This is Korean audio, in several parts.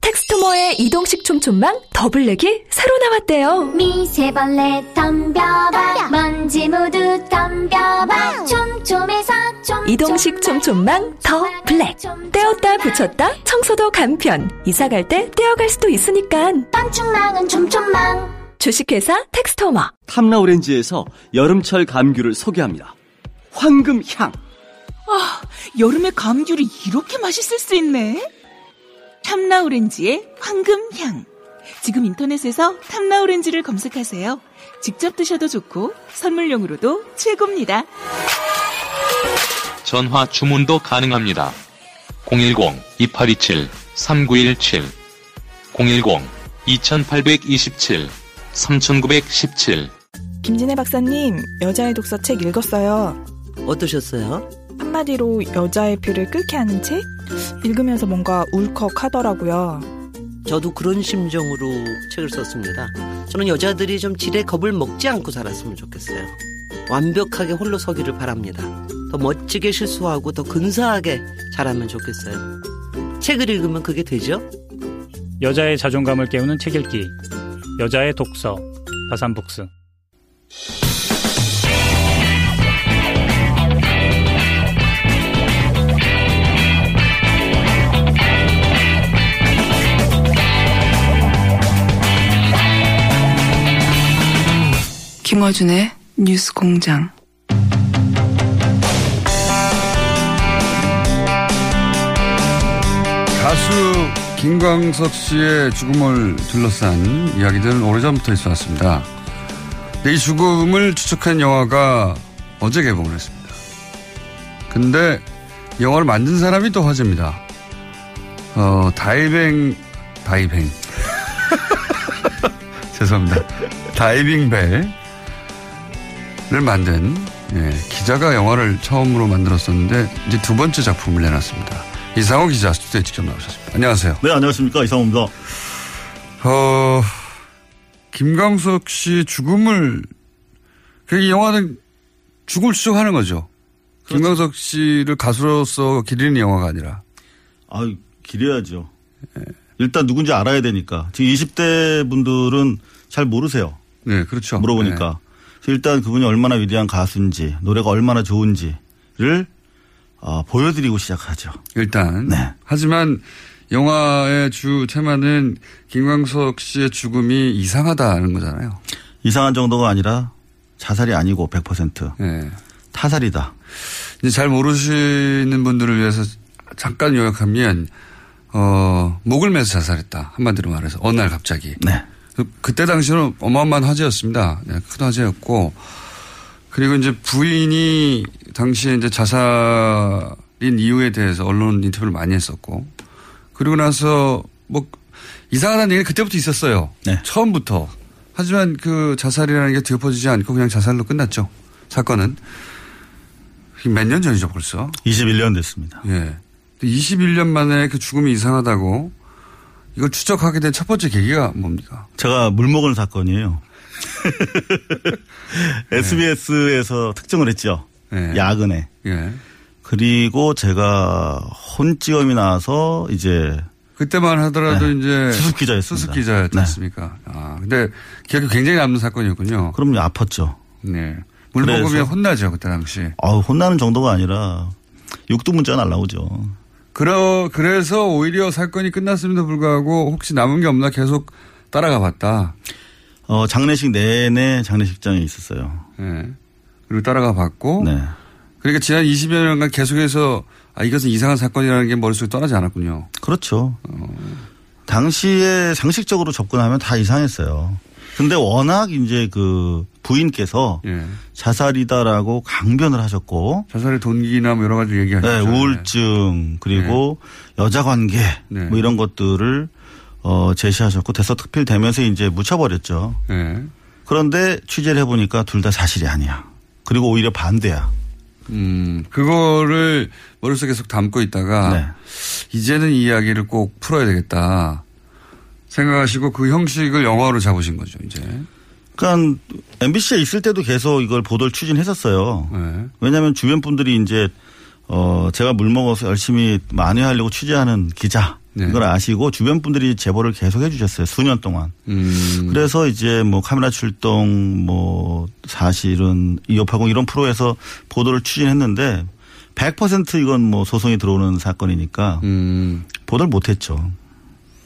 텍스토머의 이동식 촘촘망 더블랙이 새로 나왔대요. 미세벌레 덤벼봐 먼지 모두 덤벼봐 촘촘해서 촘촘망 이동식 촘촘망 더 블랙. 떼었다 붙였다 청소도 간편. 이사 갈 때 떼어갈 수도 있으니까. 방충망은 촘촘망 주식회사 텍스토머. 탐라 오렌지에서 여름철 감귤을 소개합니다. 황금향. 여름에 감귤이 이렇게 맛있을 수 있네. 탐라 오렌지의 황금향. 지금 인터넷에서 탐라 오렌지를 검색하세요. 직접 드셔도 좋고 선물용으로도 최고입니다. 전화 주문도 가능합니다. 010-2827-3917 010-2827-3917 김진애 박사님, 여자의 독서 책 읽었어요. 어떠셨어요? 한마디로 여자의 피를 끓게 하는 책? 읽으면서 뭔가 울컥 하더라고요. 저도 그런 심정으로 책을 썼습니다. 저는 여자들이 좀 지레 겁을 먹지 않고 살았으면 좋겠어요. 완벽하게 홀로 서기를 바랍니다. 더 멋지게 실수하고 더 근사하게 자라면 좋겠어요. 책을 읽으면 그게 되죠? 여자의 자존감을 깨우는 책 읽기 여자의 독서 바산북스 김어준의 뉴스 공장. 가수 김광석 씨의 죽음을 둘러싼 이야기들은 오래전부터 있어 왔습니다. 이 죽음을 추적한 영화가 어제 개봉을 했습니다. 근데 영화를 만든 사람이 또 화제입니다. 어, 다이빙, 다이빙. 죄송합니다. 다이빙 벨 을 만든 예, 기자가 영화를 처음으로 만들었었는데 이제 두 번째 작품을 내놨습니다. 이상호 기자 스튜디오에 직접 나오셨습니다. 안녕하세요. 네, 안녕하십니까. 이상호입니다. 어, 김광석 씨 죽음을, 그 영화는 죽음을 추적하는 거죠. 김광석 씨를 가수로서 기리는 영화가 아니라. 아 기려야죠. 일단 누군지 알아야 되니까. 지금 20대 분들은 잘 모르세요. 네, 그렇죠. 물어보니까. 그래서 일단 그분이 얼마나 위대한 가수인지, 노래가 얼마나 좋은지를 어, 보여드리고 시작하죠. 일단. 네. 하지만 영화의 주 테마는 김광석 씨의 죽음이 이상하다는 거잖아요. 이상한 정도가 아니라 자살이 아니고 100% 네. 타살이다. 이제 잘 모르시는 분들을 위해서 잠깐 요약하면 어, 목을 매서 자살했다. 한마디로 말해서 어느 날 갑자기. 네. 그, 그때 당시는 어마어마한 화제였습니다. 네, 큰 화제였고 그리고 이제 부인이 당시에 이제 자살인 이유에 대해서 언론 인터뷰를 많이 했었고 그리고 나서 뭐 이상하다는 얘기 그때부터 있었어요. 네. 처음부터. 하지만 그 자살이라는 게 뒤엎어지지 않고 그냥 자살로 끝났죠. 사건은. 몇 년 전이죠 벌써. 21년 됐습니다. 예. 21년 만에 그 죽음이 이상하다고 이걸 추적하게 된 첫 번째 계기가 뭡니까? 제가 물 먹은 사건이에요. SBS에서 특정을 했죠. 네. 야근에. 예. 그리고 제가 혼찌검이 나와서 이제 그때만 하더라도 네. 이제 수습 기자였습니다. 수습 기자였지 네. 아, 근데 기억이 굉장히 남는 사건이었군요. 그럼요 아팠죠. 네. 물 먹으면 혼나죠, 그때 당시. 아 혼나는 정도가 아니라 육두 문자가 날라오죠. 그러, 그래서 오히려 사건이 끝났음에도 불구하고 혹시 남은 게 없나 계속 따라가 봤다. 어 장례식 내내 장례식장에 있었어요. 예. 그리고 따라가 봤고. 네. 그러니까 지난 20여 년간 계속해서 아, 이것은 이상한 사건이라는 게 머릿속에 떠나지 않았군요. 그렇죠. 당시에 상식적으로 접근하면 다 이상했어요. 근데 워낙 이제 그 부인께서 예. 자살이다라고 강변을 하셨고 자살의 동기나 뭐 여러 가지 얘기하셨죠. 네, 우울증 그리고 여자 관계 네. 뭐 이런 것들을 어 제시하셨고 대서 특필 되면서 이제 묻혀버렸죠. 네. 그런데 취재를 해보니까 둘 다 사실이 아니야. 그리고 오히려 반대야. 음, 그거를 머릿속에 계속 담고 있다가 네. 이제는 이 이야기를 꼭 풀어야 되겠다 생각하시고 그 형식을 영화로 잡으신 거죠, 이제. 그러니까 MBC에 있을 때도 계속 이걸 보도를 추진했었어요. 네. 왜냐하면 주변 분들이 이제 어 제가 물 먹어서 열심히 만회하려고 취재하는 기자 네. 이걸 아시고 주변 분들이 제보를 계속 해주셨어요 수년 동안. 음. 그래서 이제 뭐 카메라 출동 뭐 사실은 2580 이런 프로에서 보도를 추진했는데 100% 이건 뭐 소송이 들어오는 사건이니까 음. 보도를 못했죠.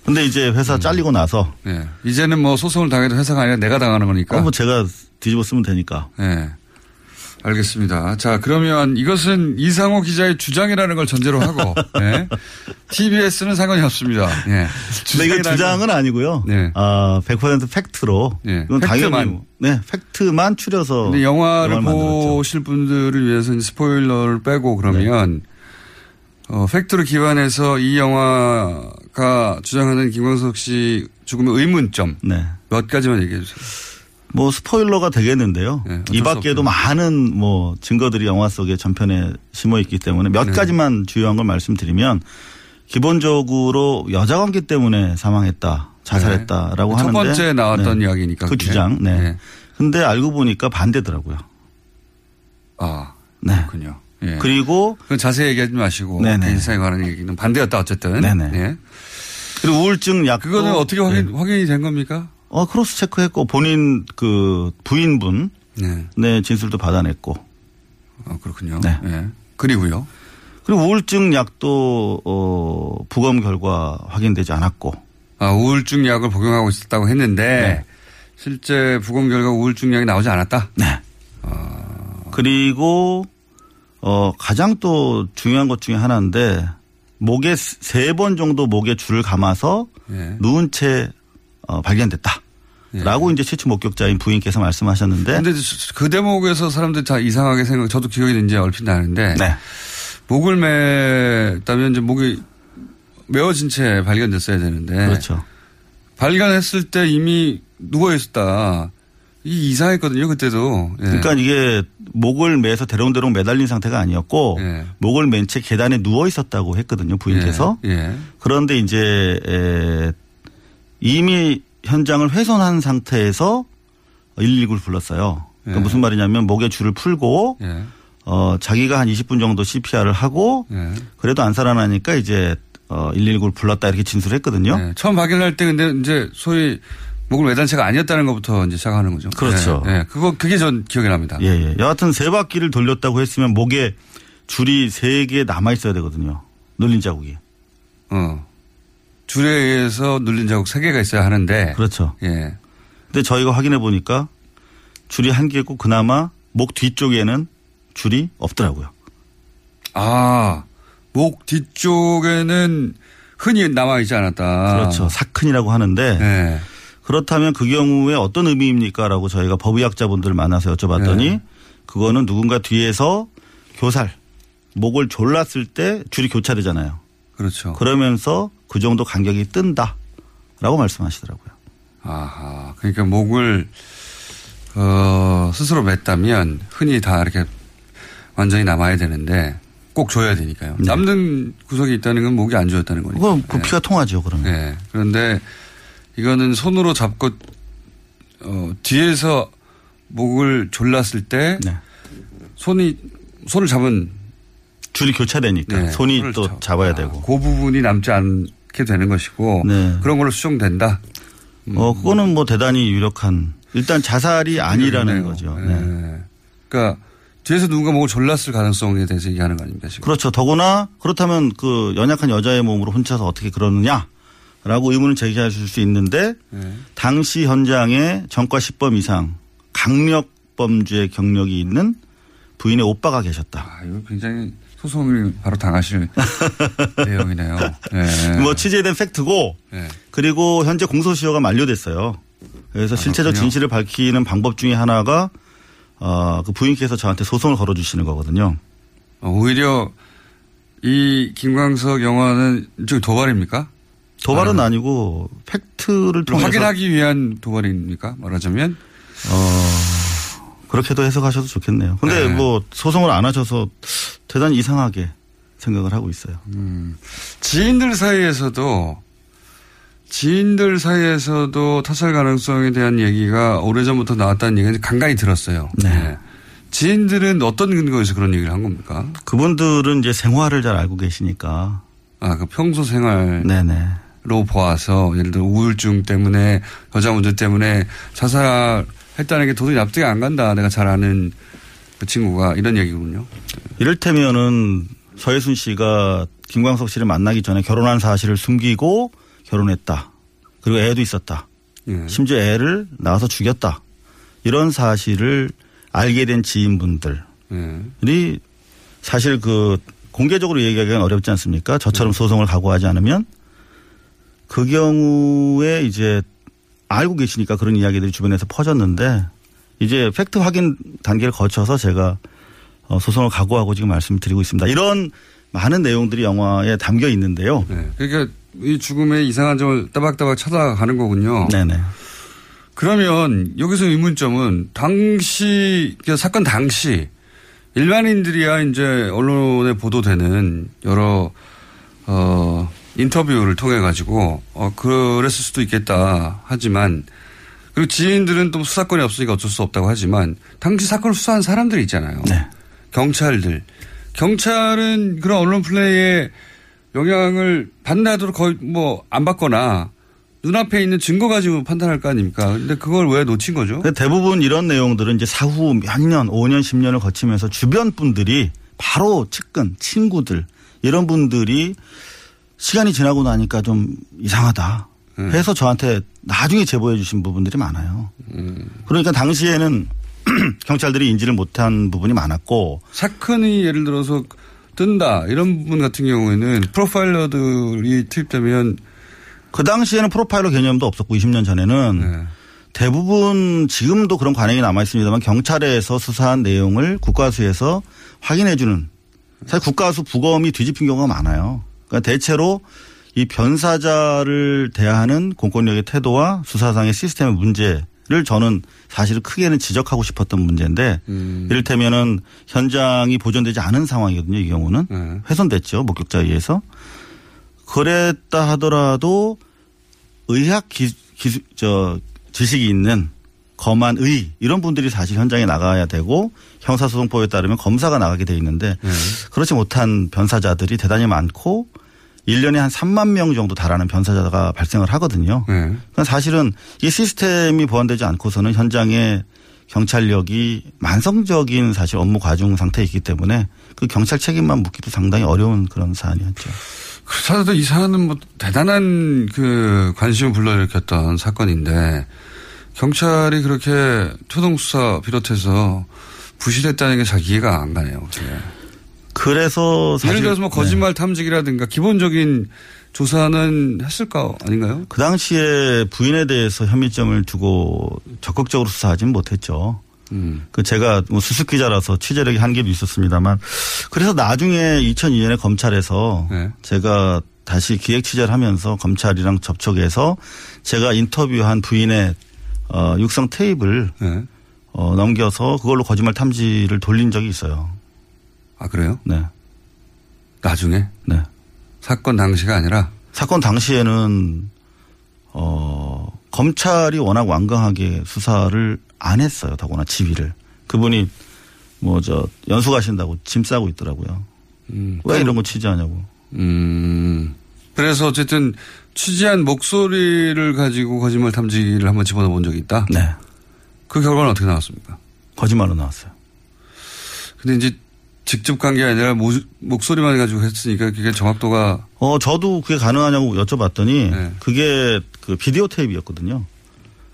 근데 이제 회사 잘리고 나서 네. 이제는 뭐 소송을 당해도 회사가 아니라 내가 당하는 거니까. 어, 뭐 제가 뒤집어 쓰면 되니까. 네. 알겠습니다. 자, 그러면 이것은 이상호 기자의 주장이라는 걸 전제로 하고, 네. TBS는 상관이 없습니다. 네. 근데 이건 주장은 아니고요. 네. 아, 100% 팩트로. 네. 이건 팩트만. 당연히 네, 팩트만 추려서 근데 영화를 만들었죠. 보실 분들을 위해서 스포일러를 빼고 그러면 어, 팩트를 기반해서 이 영화 가 주장하는 김광석 씨 죽음의 의문점 네. 몇 가지만 얘기해 주세요. 뭐 스포일러가 되겠는데요. 네, 이 밖에도 많은 뭐 증거들이 영화 속에 전편에 심어 있기 때문에 몇 네. 가지만 주요한 걸 말씀드리면 기본적으로 여자 관계 때문에 사망했다. 자살했다라고 네. 첫 하는데 번째 나왔던 이야기니까 그 그게. 주장. 네. 네. 근데 알고 보니까 반대더라고요. 아, 네. 그렇군요. 예. 그리고 그건 자세히 얘기하지 마시고 네네. 인사에 관한 얘기는 반대였다 어쨌든. 네네. 예. 그리고 우울증 약 그거는 어떻게 확인, 확인이 된 겁니까? 어 크로스 체크했고 본인 그 부인분 네. 네 진술도 받아냈고 아, 그렇군요. 네. 예. 그리고요. 그리고 우울증 약도 어 부검 결과 확인되지 않았고 아, 우울증 약을 복용하고 있었다고 했는데 네. 실제 부검 결과 우울증 약이 나오지 않았다. 네. 그리고 어 가장 또 중요한 것 중에 하나인데 목에 세 번 정도 목에 줄을 감아서 예. 누운 채 어, 발견됐다. 라고 이제 최초 목격자인 부인께서 말씀하셨는데 근데 그 대목에서 사람들이 다 이상하게 생각, 저도 기억이 이제 얼핏 나는데. 네. 목을 맸다면 이제 목이 메어진 채 발견됐어야 되는데. 그렇죠. 발견했을 때 이미 누워 있었다. 이 이상했거든요, 그때도. 예. 그러니까 이게 목을 매서 대롱대롱 매달린 상태가 아니었고 예. 목을 맨 채 계단에 누워 있었다고 했거든요 부인께서 예. 예. 그런데 이제 에, 이미 현장을 훼손한 상태에서 119를 불렀어요. 그러니까 예. 무슨 말이냐면 목에 줄을 풀고 예. 어 자기가 한 20분 정도 CPR을 하고 예. 그래도 안 살아나니까 이제 어 119를 불렀다 이렇게 진술했거든요. 예. 처음 발견할 때 근데 이제 소위 목을 매단 채가 아니었다는 것부터 이제 시작하는 거죠. 그렇죠. 예. 예. 그거 그게 전 기억이 납니다. 예, 예. 여하튼 세 바퀴를 돌렸다고 했으면 목에 줄이 세 개 남아 있어야 되거든요. 눌린 자국이. 어. 줄에 의해서 눌린 자국 세 개가 있어야 하는데. 그렇죠. 예. 근데 저희가 확인해 보니까 줄이 한 개고 그나마 목 뒤쪽에는 줄이 없더라고요. 아, 목 뒤쪽에는 흔히 남아 있지 않았다. 그렇죠. 사큰이라고 하는데 네. 그렇다면 그 경우에 어떤 의미입니까라고 저희가 법의학자분들을 만나서 여쭤봤더니 네. 그거는 누군가 뒤에서 교살 목을 졸랐을 때 줄이 교차되잖아요. 그렇죠. 그러면서 그 정도 간격이 뜬다라고 말씀하시더라고요. 아하. 그러니까 목을, 어, 스스로 맸다면 흔히 다 이렇게 완전히 남아야 되는데 꼭 줘야 되니까요. 남는 구석이 있다는 건 목이 안 조였다는 거니까. 그건 그 피가 통하죠, 그러면. 네. 그런데 이거는 손으로 잡고, 어, 뒤에서 목을 졸랐을 때 네. 손이, 손을 잡은 줄이 교차되니까 네, 손이 또 잡- 잡아야 아, 되고. 그 부분이 남지 않게 되는 것이고 네. 그런 걸로 수정된다. 어, 그거는 뭐 대단히 유력한 일단 자살이 아니라는 그러네요. 거죠. 네. 네. 그러니까 뒤에서 누군가 목을 졸랐을 가능성에 대해서 얘기하는 거 아닙니까 지금? 그렇죠. 더구나 그렇다면 그 연약한 여자의 몸으로 훔쳐서 어떻게 그러느냐 라고 의문을 제기하실 수 있는데 네. 당시 현장에 전과 10범 이상 강력 범죄 경력이 있는 부인의 오빠가 계셨다. 아, 이거 굉장히 소송을 바로 당하실 내용이네요. 네. 뭐 취재된 팩트고 네. 그리고 현재 공소시효가 만료됐어요. 그래서 실체적 그렇군요. 진실을 밝히는 방법 중에 하나가 어, 그 부인께서 저한테 소송을 걸어주시는 거거든요. 어, 오히려 이 김광석 영화는 좀 도발입니까? 도발은 아 니고 팩트를 그럼 통해서 확인하기 위한 도발입니까? 말하자면 어, 그렇게도 해석하셔도 좋겠네요. 근데 네. 뭐 소송을 안 하셔서 대단히 이상하게 생각을 하고 있어요. 음. 지인들 사이에서도 지인들 사이에서도 타살 가능성에 대한 얘기가 오래전부터 나왔다는 얘기는 간간히 들었어요. 네. 지인들은 어떤 근거에서 그런 얘기를 한 겁니까? 그분들은 이제 생활을 잘 알고 계시니까. 아, 그 평소 생활. 네네. 로 보아서 예를 들어 우울증 때문에 여자 문제 때문에 자살했다는 게 도저히 납득이 안 간다. 내가 잘 아는 그 친구가 이런 얘기군요. 이를테면은 서예순 씨가 김광석 씨를 만나기 전에 결혼한 사실을 숨기고 결혼했다. 그리고 애도 있었다. 예. 심지어 애를 낳아서 죽였다. 이런 사실을 알게 된 지인분들이 예. 사실 그 공개적으로 얘기하기는 어렵지 않습니까? 저처럼 소송을 각오하지 않으면 그 경우에 이제 알고 계시니까 그런 이야기들이 주변에서 퍼졌는데 이제 팩트 확인 단계를 거쳐서 제가 어, 소송을 각오하고 지금 말씀을 드리고 있습니다. 이런 많은 내용들이 영화에 담겨 있는데요. 그러니까 이 죽음의 이상한 점을 따박따박 찾아가는 거군요. 네네. 그러면 여기서 의문점은 당시 그 사건 당시 일반인들이야 이제 언론에 보도되는 여러 어 인터뷰를 통해 가지고 어 그랬을 수도 있겠다 하지만 그리고 지인들은 또 수사권이 없으니까 어쩔 수 없다고 하지만 당시 사건을 수사한 사람들이 있잖아요. 경찰들 경찰은 그런 언론 플레이에 영향을 받나 하도록 거의 뭐 안 받거나 눈앞에 있는 증거 가지고 판단할 거 아닙니까? 근데 그걸 왜 놓친 거죠? 대부분 이런 내용들은 이제 사후 몇 년, 5년, 10년을 거치면서 주변 분들이 바로 측근, 친구들 이런 분들이 시간이 지나고 나니까 좀 이상하다 해서 저한테 나중에 제보해 주신 부분들이 많아요. 그러니까 당시에는 경찰들이 인지를 못한 부분이 많았고 사건이 예를 들어서 뜬다 이런 부분 같은 경우에는 프로파일러들이 투입되면 그 당시에는 프로파일러 개념도 없었고 20년 전에는 네. 대부분 지금도 그런 관행이 남아 있습니다만 경찰에서 수사한 내용을 국가수에서 확인해 주는 사실 국가수 부검이 뒤집힌 경우가 많아요. 그러니까 대체로 이 변사자를 대하는 공권력의 태도와 수사상의 시스템의 문제를 저는 사실은 크게는 지적하고 싶었던 문제인데 음. 이를테면은 현장이 보존되지 않은 상황이거든요. 이 경우는 네. 훼손됐죠. 목격자에 의해서. 그랬다 하더라도 의학 기, 기, 저, 지식이 있는 검안 의 이런 분들이 사실 현장에 나가야 되고 형사소송법에 따르면 검사가 나가게 돼 있는데 네. 그렇지 못한 변사자들이 대단히 많고 1년에 한 3만 명 정도 달하는 변사자가 발생을 하거든요. 네. 그러니까 사실은 이 시스템이 보완되지 않고서는 현장에 경찰력이 만성적인 사실 업무 과중 상태에 있기 때문에 그 경찰 책임만 묻기도 상당히 어려운 그런 사안이었죠. 그렇다도 이 사안은 뭐 대단한 그 관심을 불러일으켰던 사건인데 경찰이 그렇게 초동수사 비롯해서 부실했다는 게 잘 이해가 안 가네요. 예. 그래서 사실 예를 들어서 뭐 거짓말 탐지기라든가 기본적인 조사는 했을 거 아닌가요? 그 당시에 부인에 대해서 혐의점을 두고 적극적으로 수사하지는 못했죠. 음. 그 제가 뭐 수습 기자라서 취재력이 한계도 있었습니다만 그래서 나중에 2002년에 검찰에서 네. 제가 다시 기획 취재를 하면서 검찰이랑 접촉해서 제가 인터뷰한 부인의 어, 육성 테이프를 네. 어, 넘겨서 그걸로 거짓말 탐지를 돌린 적이 있어요. 아 그래요? 네. 나중에? 네. 사건 당시가 아니라 사건 당시에는 어 검찰이 워낙 완강하게 수사를 안 했어요. 더구나 지휘를 그분이 뭐 저 연수 가신다고 짐 싸고 있더라고요. 음, 왜 이런 거 취재하냐고. 음. 그래서 어쨌든 취재한 목소리를 가지고 거짓말 탐지기를 한번 집어넣어 본 적이 있다? 네. 그 결과는 어떻게 나왔습니까? 거짓말로 나왔어요. 근데 이제 직접 간 게 아니라 모, 목소리만 가지고 했으니까 그게 정확도가 어 저도 그게 가능하냐고 여쭤봤더니 네. 그게 그 비디오 테이프였거든요.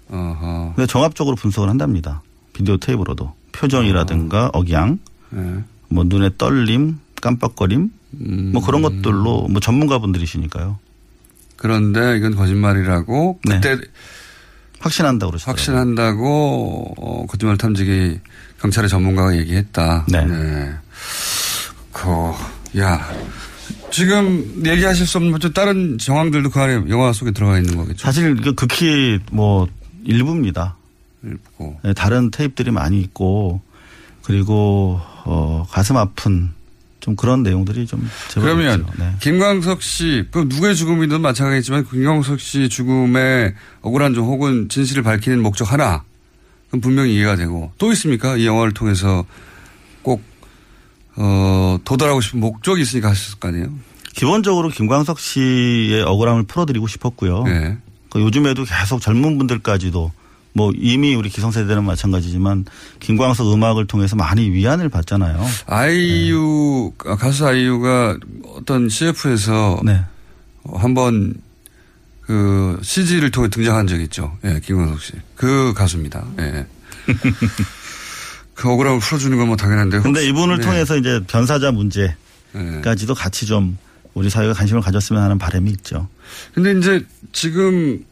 어허. 근데 종합적으로 분석을 한답니다. 비디오 테이프로도 표정이라든가 억양, 네. 뭐 눈의 떨림, 깜빡거림, 음. 뭐 그런 것들로 뭐 전문가분들이시니까요. 그런데 이건 거짓말이라고 네. 그때 확신한다고 그러시더라고요. 확신한다고 어, 거짓말 탐지기 경찰의 전문가가 얘기했다. 네. 그, 야. 지금 얘기하실 수 없는 또 다른 정황들도 그 안에 영화 속에 들어가 있는 거겠죠. 사실 그 극히 뭐 일부입니다. 일고. 네, 다른 테이프들이 많이 있고 그리고 어, 가슴 아픈 좀 그런 내용들이 좀 그러면. 네. 김광석 씨, 그 누구의 죽음이든 마찬가지지만 김광석 씨 죽음의 억울한 점 혹은 진실을 밝히는 목적 하나, 그럼 분명히 이해가 되고 또 있습니까? 이 영화를 통해서 꼭 어, 도달하고 싶은 목적이 있으니까 하셨을 거 아니에요? 기본적으로 김광석 씨의 억울함을 풀어드리고 싶었고요. 네. 그 요즘에도 계속 젊은 분들까지도 뭐 이미 우리 기성세대는 마찬가지지만 김광석 음악을 통해서 많이 위안을 받잖아요. 아이유 가수 아이유가 어떤 CF에서 네. 한번 그 CG를 통해 등장한 적이 있죠. 예, 김광석 씨. 그 가수입니다. 예. 그 억울함을 풀어주는 건 뭐 당연한데. 근데 이분을 네. 통해서 이제 변사자 문제까지도 같이 좀 우리 사회가 관심을 가졌으면 하는 바람이 있죠. 근데 이제 지금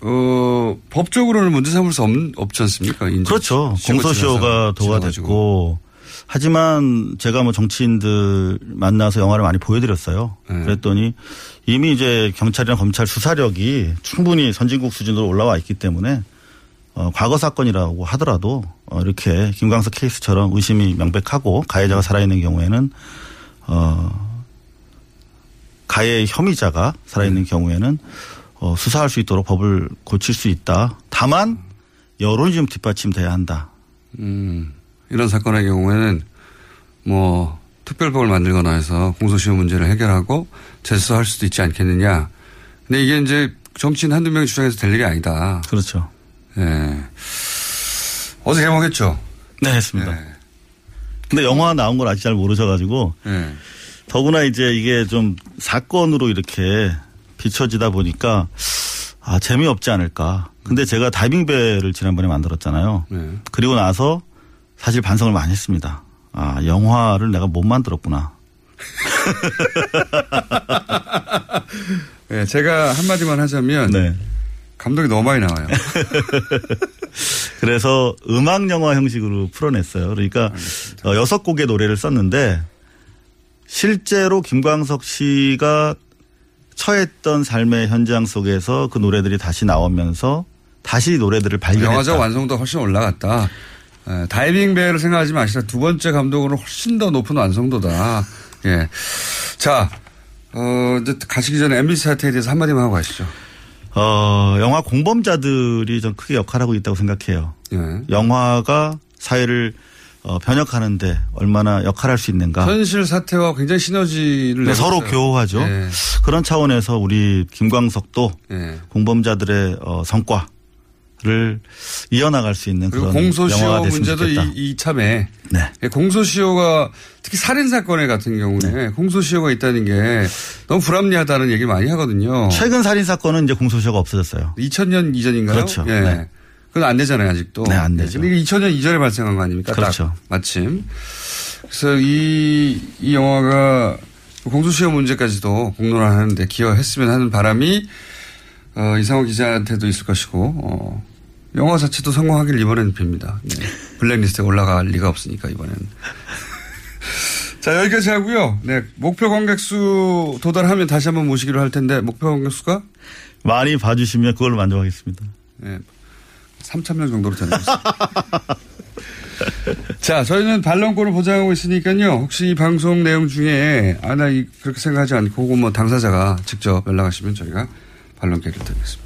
어 법적으로는 문제 삼을 수 없, 없지 않습니까? 그렇죠. 시효가 공소시효가 도가. 됐고 하지만 제가 뭐 정치인들 만나서 영화를 많이 보여드렸어요. 네. 그랬더니 이미 이제 경찰이나 검찰 수사력이 충분히 선진국 수준으로 올라와 있기 때문에 어, 과거 사건이라고 하더라도 어, 이렇게 김광석 케이스처럼 의심이 명백하고 가해자가 살아있는 경우에는 어, 가해 혐의자가 살아있는 네. 경우에는 어, 수사할 수 있도록 법을 고칠 수 있다. 다만 여론이 좀 뒷받침돼야 한다. 음, 이런 사건의 경우에는 뭐 특별법을 만들거나 해서 공소시효 문제를 해결하고 재수할 수도 있지 않겠느냐. 근데 이게 이제 정치인 한두 명이 주장해서 될 일이 아니다. 그렇죠. 예. 어제 개봉했죠? 네, 했습니다. 근데 영화 나온 걸 아직 잘 모르셔가지고 예. 더구나 이제 이게 좀 사건으로 이렇게 비춰지다 보니까 아 재미없지 않을까. 근데 제가 다이빙배를 지난번에 만들었잖아요. 네. 그리고 나서 사실 반성을 많이 했습니다. 아 영화를 내가 못 만들었구나. 예, 제가 한마디만 하자면 네. 감독이 너무 많이 나와요. 그래서 음악 영화 형식으로 풀어냈어요. 그러니까 어, 여섯 곡의 노래를 썼는데 실제로 김광석 씨가 처했던 삶의 현장 속에서 그 노래들이 다시 나오면서 다시 노래들을 발견했다. 영화적 완성도가 훨씬 올라갔다. 예, 다이빙 배를 생각하지 마시라 두 번째 감독으로 훨씬 더 높은 완성도다. 예. 자, 어, 이제 가시기 전에 MBC 사태에 대해서 한마디만 하고 가시죠. 어, 영화 공범자들이 좀 크게 역할하고 있다고 생각해요. 예. 영화가 사회를 어, 변혁하는데 얼마나 역할할 수 있는가. 현실 사태와 굉장히 시너지를 네, 서로. 교호하죠. 예. 그런 차원에서 우리 김광석도 예. 공범자들의 어, 성과 를 이어나갈 수 있는 그런 공소시효 문제도 좋겠다. 이, 이 참에 네. 예, 공소시효가 특히 살인 사건에 같은 경우에 네. 공소시효가 있다는 게 너무 불합리하다는 얘기를 많이 하거든요. 최근 살인 사건은 이제 공소시효가 없어졌어요. 2000년 이전인가요? 그렇죠. 예. 네. 그건 안 되잖아요, 아직도. 네, 안 되죠. 근데 이게 2000년 이전에 발생한 거 아닙니까? 그렇죠. 딱 마침. 그래서 이, 이 영화가 공소시효 문제까지도 공론화하는데 기여했으면 하는 바람이 어, 이상호 기자한테도 있을 것이고 어, 영화 자체도 성공하길 이번에는 빕니다. 네. 블랙리스트에 올라갈 리가 없으니까 이번에는. 자 여기까지 하고요. 네 목표 관객 수 도달하면 다시 한번 모시기로 할 텐데 목표 관객 수가 많이 봐주시면 그걸로 만족하겠습니다. 네. 3천 명 정도로 되는 습니다 자, 저희는 반론권을 보장하고 있으니까요. 혹시 이 방송 내용 중에 아, 나 이- 그렇게 생각하지 않고 혹은 뭐 당사자가 직접 연락하시면 저희가 반론권을 드리겠습니다.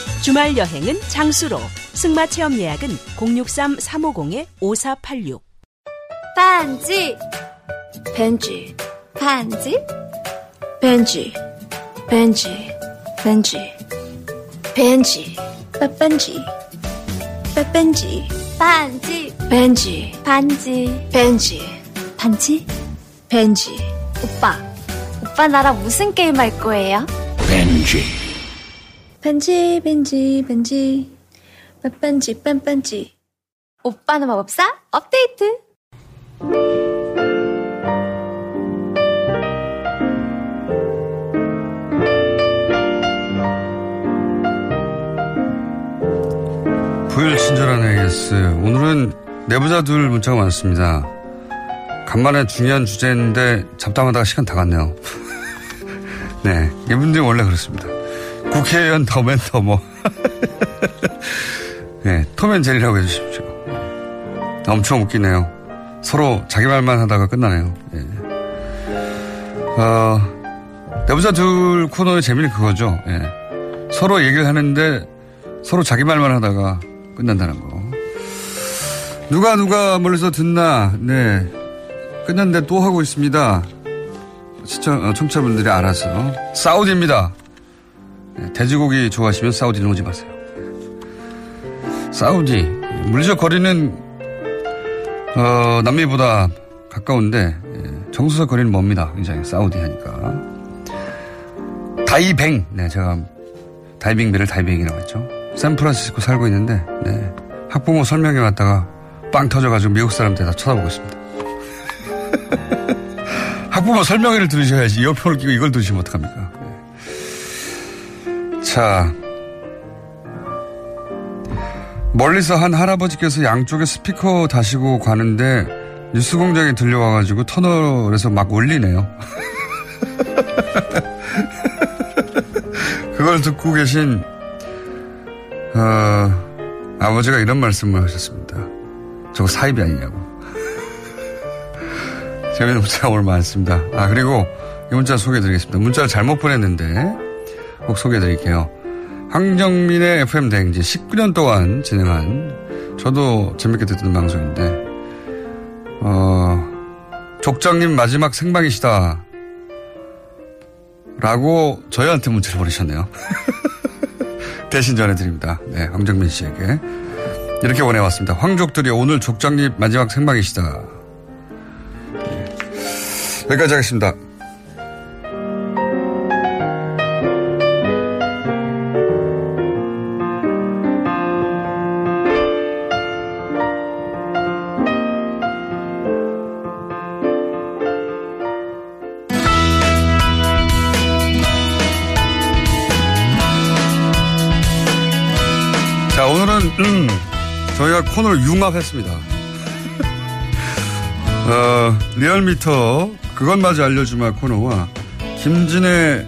주말 여행은 장수로. 승마 체험 예약은 063-350-5486. 반지. 벤지. 반지? 벤지. 벤지. 벤지. 벤지. 빠빤지. 빠빤지. 반지. 벤지. 반지. 벤지. 반지? 벤지. 오빠. 오빠 나랑 무슨 게임 할 거예요? 벤지 벤지 벤지 벤지 빠빤지 빤빤지 오빠는 마법사 업데이트 부일 친절한 AS. 오늘은 내부자 둘 문자가 많습니다. 간만에 중요한 주제인데 잡담하다가 시간 다 갔네요. 네. 이분들이 원래 그렇습니다. 국회의원 더맨더 뭐. 네. 톰앤제리라고 해주십시오. 엄청 웃기네요. 서로 자기 말만 하다가 끝나네요. 예. 어, 내부자 둘 코너의 재미는 그거죠. 예. 서로 얘기를 하는데 서로 자기 말만 하다가 끝난다는 거. 누가 누가 멀리서 듣나, 네. 끝났는데 또 하고 있습니다. 시청, 어, 청취자분들이 알아서. 사우디입니다. 네, 돼지고기 좋아하시면 사우디는 오지 마세요. 사우디. 물리적 거리는, 어, 남미보다 가까운데, 예, 정수석 거리는 멉니다. 굉장히 사우디 하니까. 다이뱅. 네, 제가 다이빙 배를 다이빙이라고 했죠. 샌프란시스코 살고 있는데, 네. 학부모 설명회 왔다가 빵 터져가지고 미국 사람들 다 쳐다보고 있습니다. 학부모 설명회를 들으셔야지 이어폰을 끼고 이걸 들으시면 어떡합니까? 네. 자. 멀리서 한 할아버지께서 양쪽에 스피커 다시고 가는데 뉴스 공장에 들려와가지고 터널에서 막 울리네요. 그걸 듣고 계신 어, 아버지가 이런 말씀을 하셨습니다. 저거 사입이 아니냐고. 재미있는 문자가 오늘 많습니다. 아, 그리고 이 문자 소개해드리겠습니다. 문자를 잘못 보냈는데 꼭 소개해드릴게요. 황정민의 FM 대행지 19년 동안 진행한 저도 재밌게 듣는 방송인데, 어, 족장님 마지막 생방이시다. 라고 저희한테 문자를 보내셨네요. 대신 전해드립니다. 네, 황정민 씨에게. 이렇게 보내왔습니다. 황족들이 오늘 족장님 마지막 생방이시다. 네. 여기까지 하겠습니다. 융합했습니다. 어, 리얼미터, 그것마저 알려주마 코너와 김진애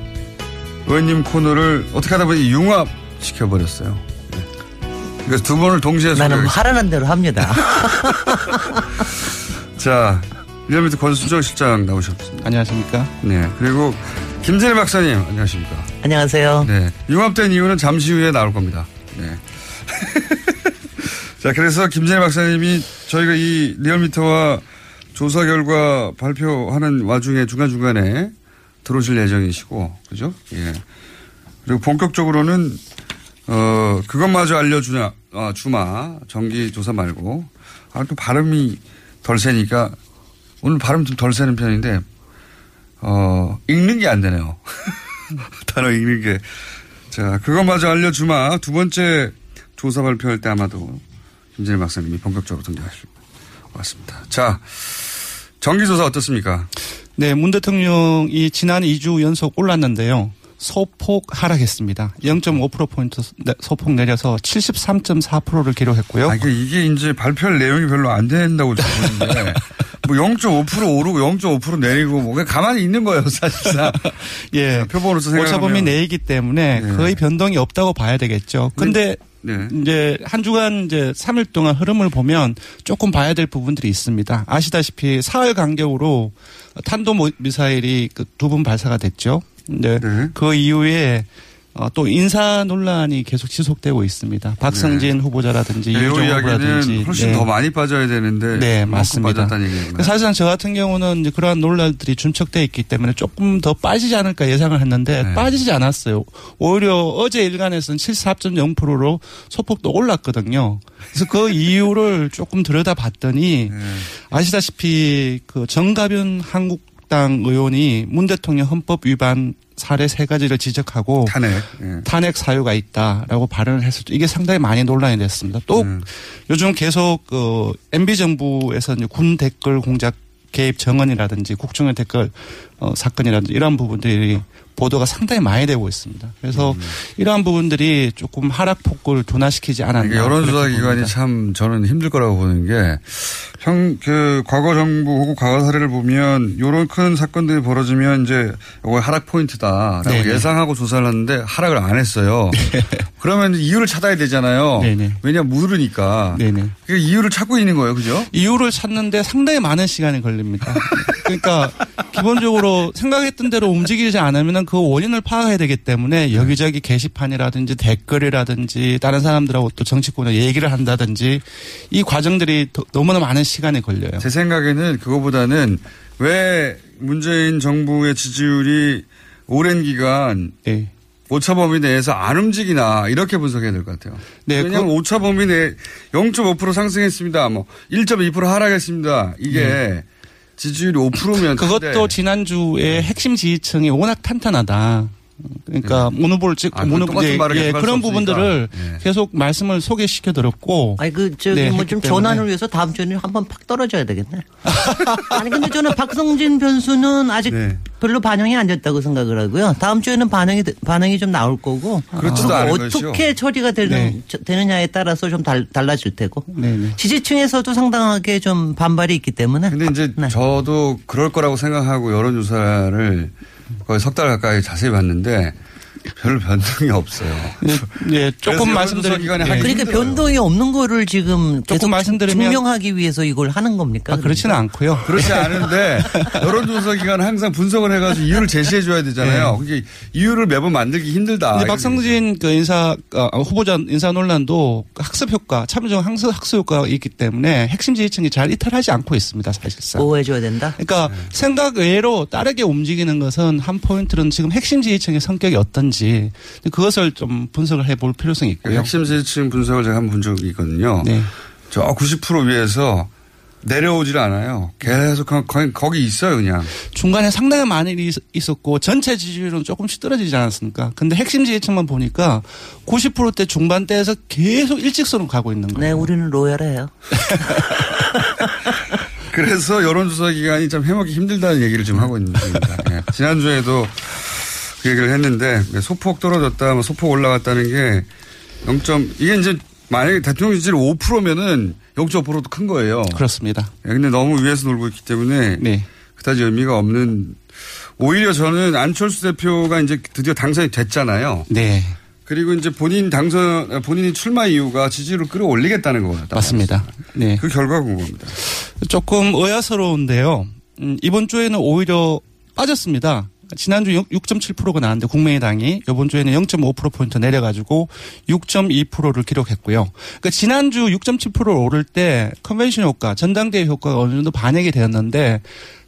의원님 코너를 어떻게 하다 보니 융합시켜버렸어요. 네. 그래서 두 분을 동시에 나는 소개하겠습니다. 하라는 대로 합니다. 자, 리얼미터 권순정 실장 나오셨습니다. 안녕하십니까. 네. 그리고 김진애 박사님, 안녕하십니까. 안녕하세요. 네. 융합된 이유는 잠시 후에 나올 겁니다. 네. 자, 그래서 김진애 박사님이 저희가 이 리얼미터와 조사 결과 발표하는 와중에 중간중간에 들어오실 예정이시고, 그죠? 예. 그리고 본격적으로는, 어, 그것마저 알려주냐, 아, 주마, 정기조사 말고, 아, 또 발음이 덜 세니까, 오늘 발음 좀 덜 세는 편인데, 어, 읽는 게 안 되네요. 단어 읽는 게. 자, 그것마저 알려주마. 두 번째 조사 발표할 때 아마도 김진일 박사님이 본격적으로 같습니다. 자, 정기조사 어떻습니까? 네, 문 대통령이 지난 2주 연속 올랐는데요. 소폭 하락했습니다. 0.5%포인트 소폭 내려서 73.4%를 기록했고요. 아, 이게, 이게 이제 발표할 내용이 별로 안 된다고 보는데, 뭐0.5% 오르고 0.5% 내리고, 뭐, 가만히 있는 거예요, 사실상. 예. 표본으로서 생각하면. 오차범위 내이기 때문에 네. 거의 변동이 없다고 봐야 되겠죠. 근데 네. 이제 한 주간 이제 3일 동안 흐름을 보면 조금 봐야 될 부분들이 있습니다. 아시다시피 사흘 간격으로 탄도 모- 미사일이 그두번 발사가 됐죠. 네. 그 이후에 어, 또 인사 논란이 계속 지속되고 있습니다. 박성진 후보자라든지 네, 이 유종 후보라든지 훨씬 네. 더 많이 빠져야 되는데 네, 맞습니다. 빠졌다는 얘기구나. 사실상 저 같은 경우는 이제 그러한 논란들이 준척돼 있기 때문에 조금 더 빠지지 않을까 예상을 했는데 네. 빠지지 않았어요. 오히려 어제 일간에서는 74.0%로 소폭도 올랐거든요. 그래서 그 이유를 조금 들여다봤더니 네. 아시다시피 그 정가변 한국 당 의원이 문 대통령 헌법 위반 사례 세 가지를 지적하고 탄핵. 예. 탄핵 사유가 있다라고 발언을 했을 때 이게 상당히 많이 논란이 됐습니다. 또 음. 요즘 계속 그 MB 정부에서 이제 군 댓글 공작 개입 정언이라든지 국정원 댓글 어, 사건이라든지 이러한 부분들이 보도가 상당히 많이 되고 있습니다. 그래서 음. 이러한 부분들이 조금 하락폭을 둔화시키지 않았나. 여론조사 기관이. 참 저는 힘들 거라고 보는 게, 형, 그, 과거 정부 혹은 과거 사례를 보면, 요런 큰 사건들이 벌어지면 이제, 이거 하락 포인트다라고 네네. 예상하고 조사를 하는데 하락을 안 했어요. 그러면 이유를 찾아야 되잖아요. 네네. 왜냐, 모르니까. 네네. 그 이유를 찾고 있는 거예요. 그죠? 이유를 찾는데 상당히 많은 시간이 걸립니다. 그러니까 기본적으로 생각했던 대로 움직이지 않으면 그 원인을 파악해야 되기 때문에 여기저기 게시판이라든지 댓글이라든지 다른 사람들하고 또 정치권에 얘기를 한다든지 이 과정들이 더- 너무나 많은 시간이 걸려요. 제 생각에는 그거보다는 왜 문재인 정부의 지지율이 오랜 기간 네. 오차 범위 내에서 안 움직이나 이렇게 분석해야 될 것 같아요. 네, 왜냐하면 오차 범위 내 0.5% 상승했습니다. 뭐 1.2% 하락했습니다. 이게 네. 지지율이 5%면 그것도 지난주에 핵심 지지층이 워낙 탄탄하다. 그러니까 문 후보를 찍고 아, 후보 똑같은 예, 예, 그런. 부분들을 예. 계속 말씀을 소개시켜 드렸고 아니 그 저기 네, 뭐 했기 좀 때문에. 전환을 위해서 다음 주에는 한번 팍 떨어져야 되겠네. 아니 근데 저는 박성진 변수는 아직 네. 별로 반영이 안 됐다고 생각을 하고요. 다음 주에는 반영이 되- 반영이 좀 나올 거고. 그렇지도 않은 어떻게 것이요. 처리가 되는 네. 저- 되느냐에 따라서 좀 달, 달라질 테고. 네네. 지지층에서도 상당하게 좀 반발이 있기 때문에. 근데 이제 네. 저도 그럴 거라고 생각하고 여론조사를 거의 석 달 가까이 자세히 봤는데 별 변동이 없어요. 예, 조금 그래서 말씀드리면 예. 그러니까 힘들어요. 변동이 없는 거를 지금 계속 말씀드리면- 증명하기 위해서 이걸 하는 겁니까? 아, 그렇지는 않고요. 그렇지 않은데 여론조사 기관은 항상 분석을 해가지고 이유를 제시해 줘야 되잖아요. 그게 이유를 매번 만들기 힘들다. 근데 박성진 그 인사 어, 후보자 인사 논란도 학습 효과, 참정 학습 학습 효과가 있기 때문에 핵심 지지층이 잘 이탈하지 않고 있습니다, 사실상. 보호해 줘야 된다. 그러니까 네. 생각 외로 다르게 움직이는 것은 한 포인트는 지금 핵심 지지층의 성격이 어떤지 그것을 좀 분석을 해볼 필요성이 그 있고요. 핵심 지지층 분석을 제가 한번 본 적이 있거든요. 네. 저 90% 위에서 내려오질 않아요. 계속 거- 거기, 거기 있어요, 그냥. 중간에 상당히 많은 일이 있- 있었고 전체 지지율은 조금씩 떨어지지 않았습니까? 근데 핵심 지지층만 보니까 90%대 중반대에서 계속 일직선으로 가고 있는 거예요. 네, 우리는 로열해요. 그래서 여론조사 기관이 참 해먹기 힘들다는 얘기를 지금 하고 있는 중입니다. 예. 지난주에도 그 얘기를 했는데 소폭 떨어졌다, 뭐 소폭 올라갔다는 게 0. 이게 이제 만약에 대통령 지지율 5%면은 0.5%도 큰 거예요. 그렇습니다. 예, 근데 너무 위에서 놀고 있기 때문에 네. 그다지 의미가 없는 오히려 저는 안철수 대표가 이제 드디어 당선이 됐잖아요. 네. 그리고 이제 본인 당선 본인이 출마 이유가 지지율을 끌어올리겠다는 거예요. 맞습니다. 네. 그 결과가 궁금합니다. 조금 의아스러운데요. 음, 이번 주에는 오히려 빠졌습니다. 지난주 6.7%가 나왔는데 국민의당이 이번 주에는 0.5%포인트 내려가지고 6.2%를 기록했고요. 그러니까 지난주 6.7%를 오를 때 컨벤션 효과, 전당대회 효과가 어느 정도 반영이 되었는데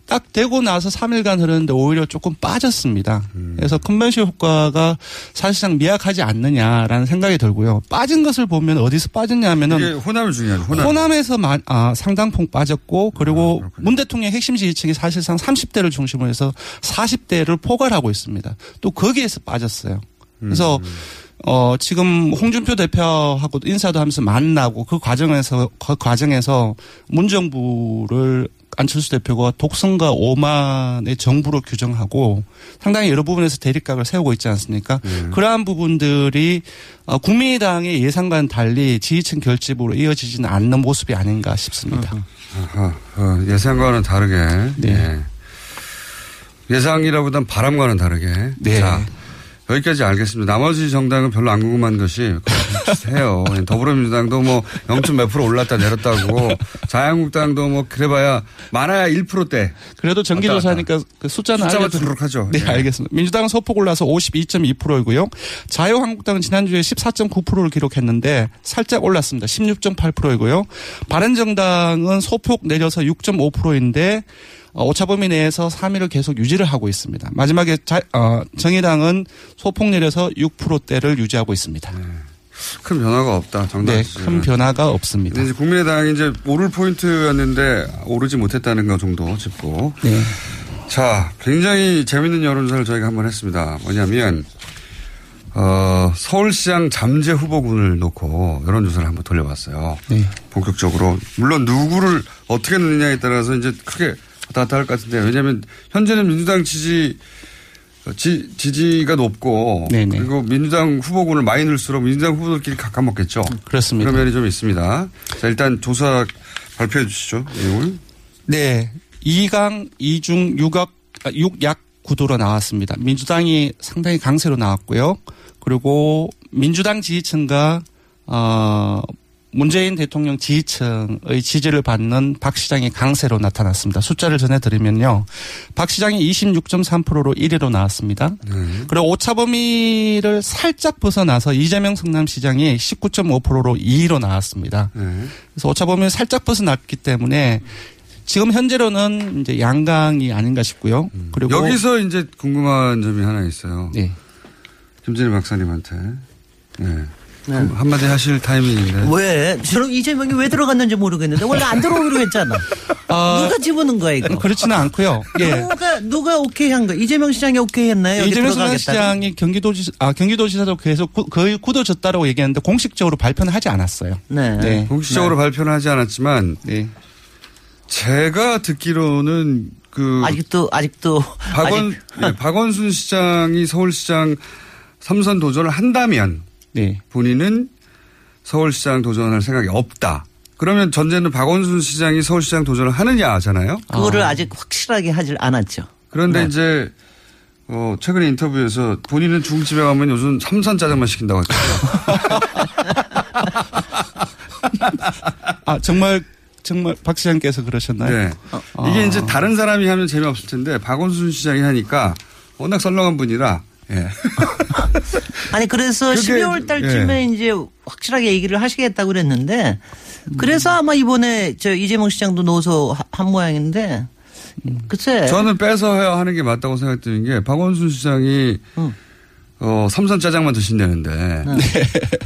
딱 되고 나서 3일간 흐르는데 오히려 조금 빠졌습니다. 그래서 컨벤션 효과가 사실상 미약하지 않느냐라는 생각이 들고요. 빠진 것을 보면 어디서 빠졌냐 하면은 이게 호남이 중요하죠. 호남. 호남에서 마- 아, 상당폭 빠졌고 그리고 문 대통령 핵심 지지층이 사실상 30대를 중심으로 해서 40대를 포괄하고 있습니다. 또 거기에서 빠졌어요. 그래서 어 지금 홍준표 대표하고 인사도 하면서 만나고 그 과정에서 그 과정에서 문정부를 안철수 대표가 독선과 오만의 정부로 규정하고 상당히 여러 부분에서 대립각을 세우고 있지 않습니까? 그러한 부분들이 어, 국민의당의 예상과는 달리 지지층 결집으로 이어지지는 않는 모습이 아닌가 싶습니다. 아하, 어, 예상과는 다르게. 네. 예. 예상이라보단 바람과는 다르게. 네. 자, 여기까지 알겠습니다. 나머지 정당은 별로 안 궁금한 것이 비슷해요. 더불어민주당도 뭐 0. 몇 프로 올랐다 내렸다고 자유한국당도 뭐 그래봐야 많아야 1%대. 그래도 전기조사니까 그 숫자는 숫자만 알려드- 두둑하죠. 네, 알겠습니다. 민주당은 소폭 올라서 52.2%이고요. 자유한국당은 지난주에 14.9%를 기록했는데 살짝 올랐습니다. 16.8%이고요. 바른정당은 소폭 내려서 6.5%인데 어, 오차범위 내에서 3위를 계속 유지를 하고 있습니다. 마지막에 자- 어, 정의당은 소폭 내려서 6%대를 유지하고 있습니다. 큰 변화가 없다. 정당 네. 큰 변화가 없습니다. 이제 국민의당이 이제 오를 포인트였는데 오르지 못했다는 거 정도 짚고. 네. 자, 굉장히 재밌는 여론조사를 저희가 한번 했습니다. 뭐냐면, 어, 서울시장 잠재 후보군을 놓고 여론조사를 한번 돌려봤어요. 네. 본격적으로. 물론 누구를 어떻게 넣느냐에 따라서 이제 크게 왔다 갔다 할 것 같은데 왜냐하면 현재는 민주당 지지 지, 지 지가 높고 네네. 그리고 민주당 후보군을 많이 넣을수록 민주당 후보들끼리 가까먹겠죠. 그렇습니다. 그런 면이 좀 있습니다. 자 일단 조사 발표해 주시죠. 내용을. 네. 2강, 2중, 6약, 6약 구도로 나왔습니다. 민주당이 상당히 강세로 나왔고요. 그리고 민주당 지지층과 어 문재인 대통령 지지층의 지지를 받는 박 시장이 강세로 나타났습니다. 숫자를 전해드리면요. 박 시장이 26.3%로 1위로 나왔습니다. 그리고 오차범위를 살짝 벗어나서 이재명 성남시장이 19.5%로 2위로 나왔습니다. 그래서 오차범위를 살짝 벗어났기 때문에 지금 현재로는 이제 양강이 아닌가 싶고요. 그리고 여기서 이제 궁금한 점이 하나 있어요. 네. 김진일 박사님한테. 네. 한- 한마디 하실 타이밍인데. 왜? 저는 이재명이 왜 들어갔는지 모르겠는데 원래 안 들어오기로 했잖아. 누가 집어넣은 거야 이거? 그렇지는 않고요. 예. 누가 누가 오케이 한 거야? 이재명 시장이 오케이 했나요? 이재명? 시장이 경기도지 아 경기도지사도 계속 구- 거의 굳어졌다라고 얘기했는데 공식적으로 발표는 하지 않았어요. 네. 공식적으로 네. 발표는 하지 않았지만 네. 제가 듣기로는 그 아직도 아직도 박원 아직- 예, 박원순 시장이 서울시장 삼선 도전을 한다면 네. 본인은 서울시장 도전할 생각이 없다. 그러면 전제는 박원순 시장이 서울시장 도전을 하느냐잖아요. 그거를 아 직 확실하게 하질 않았죠. 그런데 네. 이제 어, 최근에 인터뷰에서 본인은 중국집에 가면 요즘 삼선 짜장만 시킨다고 했거든요. 아 정말 정말 박 시장께서 그러셨나요? 네. 아. 이게 이제 다른 사람이 하면 재미없을 텐데 박원순 시장이 하니까 워낙 썰렁한 분이라 예. 아니 그래서 그게 12월 달쯤에 이제 확실하게 얘기를 하시겠다고 그랬는데 그래서 아마 이번에 저 이재명 시장도 넣어서 하- 한 모양인데 글쎄. 저는 빼서 해야 하는 게 맞다고 생각드는 게 박원순 시장이 어, 삼선 짜장만 드신다는데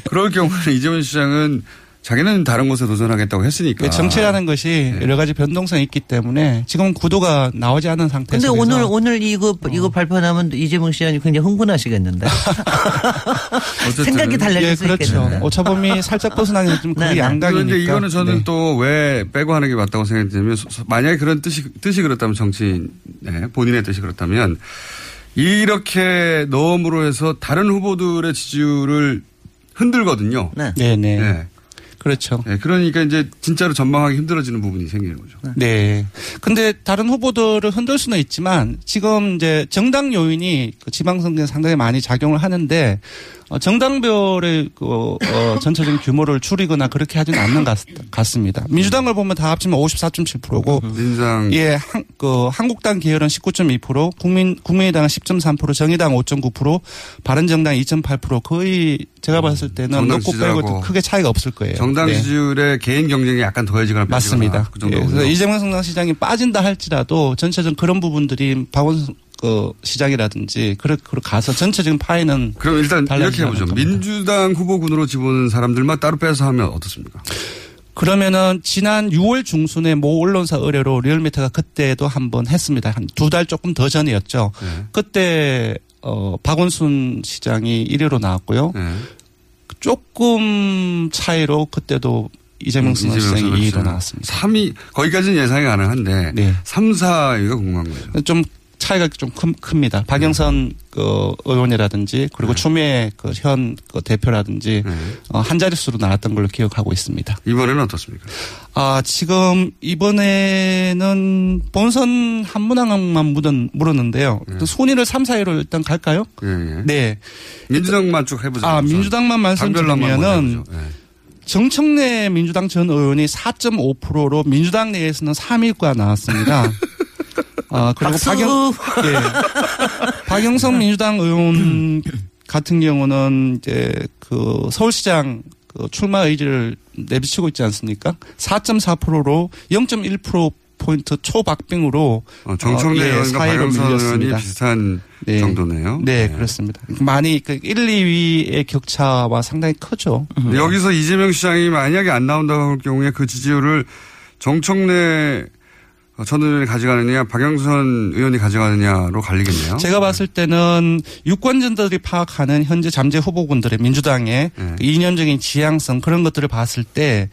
그럴 경우는 이재명 시장은 자기는 다른 곳에 도전하겠다고 했으니까. 그 정치라는 것이 여러 가지 변동성이 있기 때문에 지금 구도가 나오지 않은 상태 근데 오늘 오늘 이거 이거 발표하면 이재명 시장이 굉장히 흥분하시겠는데 생각이 달라질 예, 수 그렇죠. 있겠는데 오차범위 살짝 벗어나기 좀 그게 양강이니까. 그런데 이거는 저는 네. 또왜 빼고 하는 게 맞다고 생각되면 만약에 그런 뜻이 뜻이 그렇다면 정치인 네, 본인의 뜻이 그렇다면 이렇게 넣음으로 해서 다른 후보들의 지지율을 흔들거든요. 네, 네. 그렇죠. 네, 그러니까 이제 진짜로 전망하기 힘들어지는 부분이 생기는 거죠. 네. 근데 다른 후보들을 흔들 수는 있지만 지금 이제 정당 요인이 그 지방선거에 상당히 많이 작용을 하는데 어, 정당별의 그 어, 전체적인 규모를 줄이거나 그렇게 하지는 않는 것 같- 같습니다. 민주당을 보면 다 합치면 54.7%고 민주당 예, 한, 그 한국당 계열은 19.2%, 국민 국민의당은 10.3%, 정의당 5.9%, 바른정당 2.8% 거의 제가 봤을 때는 넣고 지지하고 빼고 크게 차이가 없을 거예요. 정당 네. 지지율에 개인 경쟁이 약간 더해지거나 맞습니다. 그 예. 그래서 이재명 성남시장이 빠진다 할지라도 전체적인 그런 부분들이 박원순 그 시장이라든지 그렇게 가서 전체적인 파이는 그럼 일단 이렇게 해보죠. 겁니다. 민주당 후보군으로 집어넣은 사람들만 따로 빼서 하면 어떻습니까? 그러면은 지난 6월 중순에 모 언론사 의뢰로 리얼미터가 그때도 한 번 했습니다. 한 두 달 조금 더 전이었죠. 네. 그때 어 박원순 시장이 1위로 나왔고요. 네. 조금 차이로 그때도 이재명 시장이 2위로 나왔습니다. 3위 거기까지는 예상이 가능한데 네. 3, 4위가 궁금한 거죠. 좀 차이가 좀 큰, 큽니다. 박영선 그 의원이라든지 그리고 추미애 그현 그 대표라든지 어, 한 자릿수로 나왔던 걸로 기억하고 있습니다. 이번에는 어떻습니까? 아, 지금 이번에는 본선 한 문항만 묻은, 물었는데요. 또 순위를 3, 4위로 일단 갈까요? 예, 예. 네. 민주당만 쭉 해보자. 아, 우선. 민주당만 말씀드리면은. 예. 정청래 민주당 전 의원이 4.5%로 민주당 내에서는 3위가 나왔습니다. 아, 그리고 박수! 박영, 예. 박영선 민주당 의원 같은 경우는 이제 그 서울시장 그 출마 의지를 내비치고 있지 않습니까? 4.4%로 0.1% 포인트 초박빙으로 어, 정청래 어, 예, 의원과 박영선 의원이. 비슷한 네. 정도네요. 네, 그렇습니다. 많이 그 1, 2위의 격차와 상당히 크죠. 여기서 이재명 시장이 만약에 안 나온다고 할 경우에 그 지지율을 정청래 전 의원이 가져가느냐 박영선 의원이 가져가느냐로 갈리겠네요. 제가 봤을 때는 유권자들이 파악하는 현재 잠재 후보군들의 민주당의 네. 그 이념적인 지향성 그런 것들을 봤을 때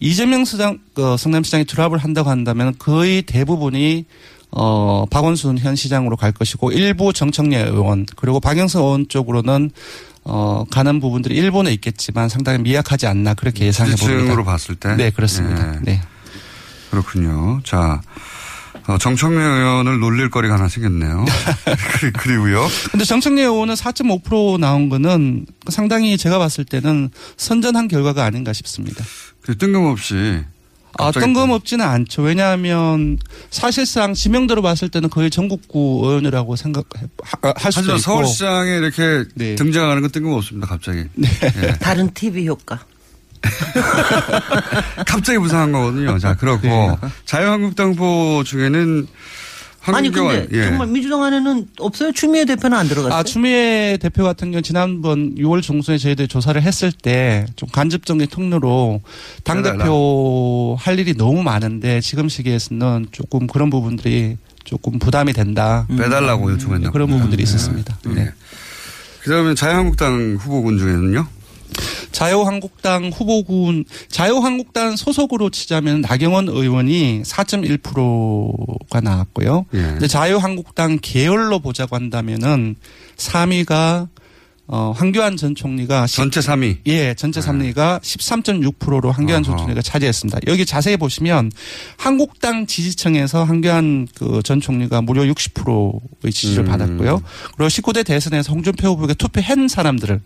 이재명 시장, 그 성남시장이 드랍을 한다고 한다면 거의 대부분이 어, 박원순 현 시장으로 갈 것이고 일부 정청래 의원 그리고 박영선 의원 쪽으로는 어, 가는 부분들이 일본에 있겠지만 상당히 미약하지 않나 그렇게 예상해 봅니다. 지지층으로 봤을 때. 네, 그렇습니다. 예. 네. 그렇군요. 자, 어, 정청래 의원을 놀릴 거리가 하나 생겼네요. 그리- 그리고요. 근데 정청래 의원은 4.5% 나온 거는 상당히 제가 봤을 때는 선전한 결과가 아닌가 싶습니다. 그 뜬금없이 아, 뜬금없지는 않죠. 왜냐하면 사실상 지명대로 봤을 때는 거의 전국구 의원이라고 생각할 수도 하지만 있고. 서울시장에 이렇게 네. 등장하는 건 뜬금없습니다. 갑자기. 예. 다른 TV 효과. 갑자기 부상한 거거든요. 자, 그렇고 네. 자유한국당 후보 중에는 아니 근데 예. 정말 민주당 안에는 없어요? 추미애 대표는 안 들어갔어요? 아, 추미애 대표 같은 경우 지난번 6월 중순에 저희들이 조사를 했을 때 좀 간접적인 통로로 당 대표 할 일이 너무 많은데 지금 시기에서는 조금 그런 부분들이 조금 부담이 된다. 빼달라고 요청했나 그런 보다. 부분들이 네. 있었습니다. 네. 그다음에 자유한국당 후보군 중에는요. 자유한국당 후보군 자유한국당 소속으로 치자면 나경원 의원이 4.1%가 나왔고요. 예. 근데 자유한국당 계열로 보자고 한다면은 3위가 어, 황교안 전 총리가 전체 3위. 예, 전체 3위가 13.6%로 황교안 전 어허. 총리가 차지했습니다. 여기 자세히 보시면 한국당 지지층에서 황교안 그 전 총리가 무려 60%의 지지를 음. 받았고요. 그리고 19대 대선에서 홍준표 후보에게 투표한 사람들을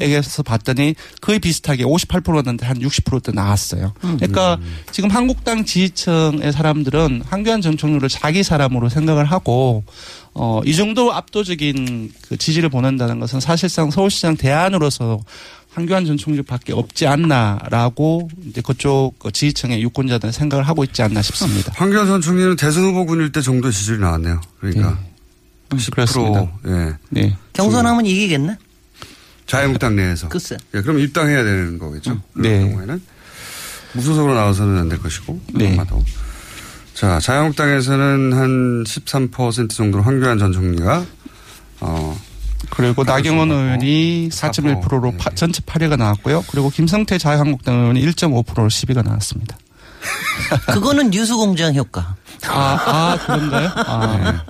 에게서 봤더니 거의 비슷하게 58%였는데 한 60%대 나왔어요. 그러니까 지금 한국당 지지층의 사람들은 황교안 전 총리를 자기 사람으로 생각을 하고 어, 이 정도 압도적인 그 지지를 보낸다는 것은 사실상 서울시장 대안으로서 황교안 전 총리밖에 없지 않나라고 이제 그쪽 그 지지층의 유권자들은 생각을 하고 있지 않나 싶습니다. 황교안 전 총리는 대선 후보군일 때 정도 지지율이 나왔네요. 그러니까 10% 그렇습니다. 예. 네. 경선하면 이기겠네? 자유한국당 내에서. 글쎄. 예, 그럼 입당해야 되는 거겠죠. 그런 네. 경우에는 무소속으로 나와서는 안 될 것이고. 네. 아마도. 자, 자유한국당에서는 한 13% 정도로 황교안 전 총리가 어 그리고 나경원 의원이 4.1%로 파- 전체 8위가 나왔고요. 그리고 김성태 자유한국당 의원이 1.5%로 10위가 나왔습니다. 그거는 뉴스공장 효과. 아, 아 그런가요? 아,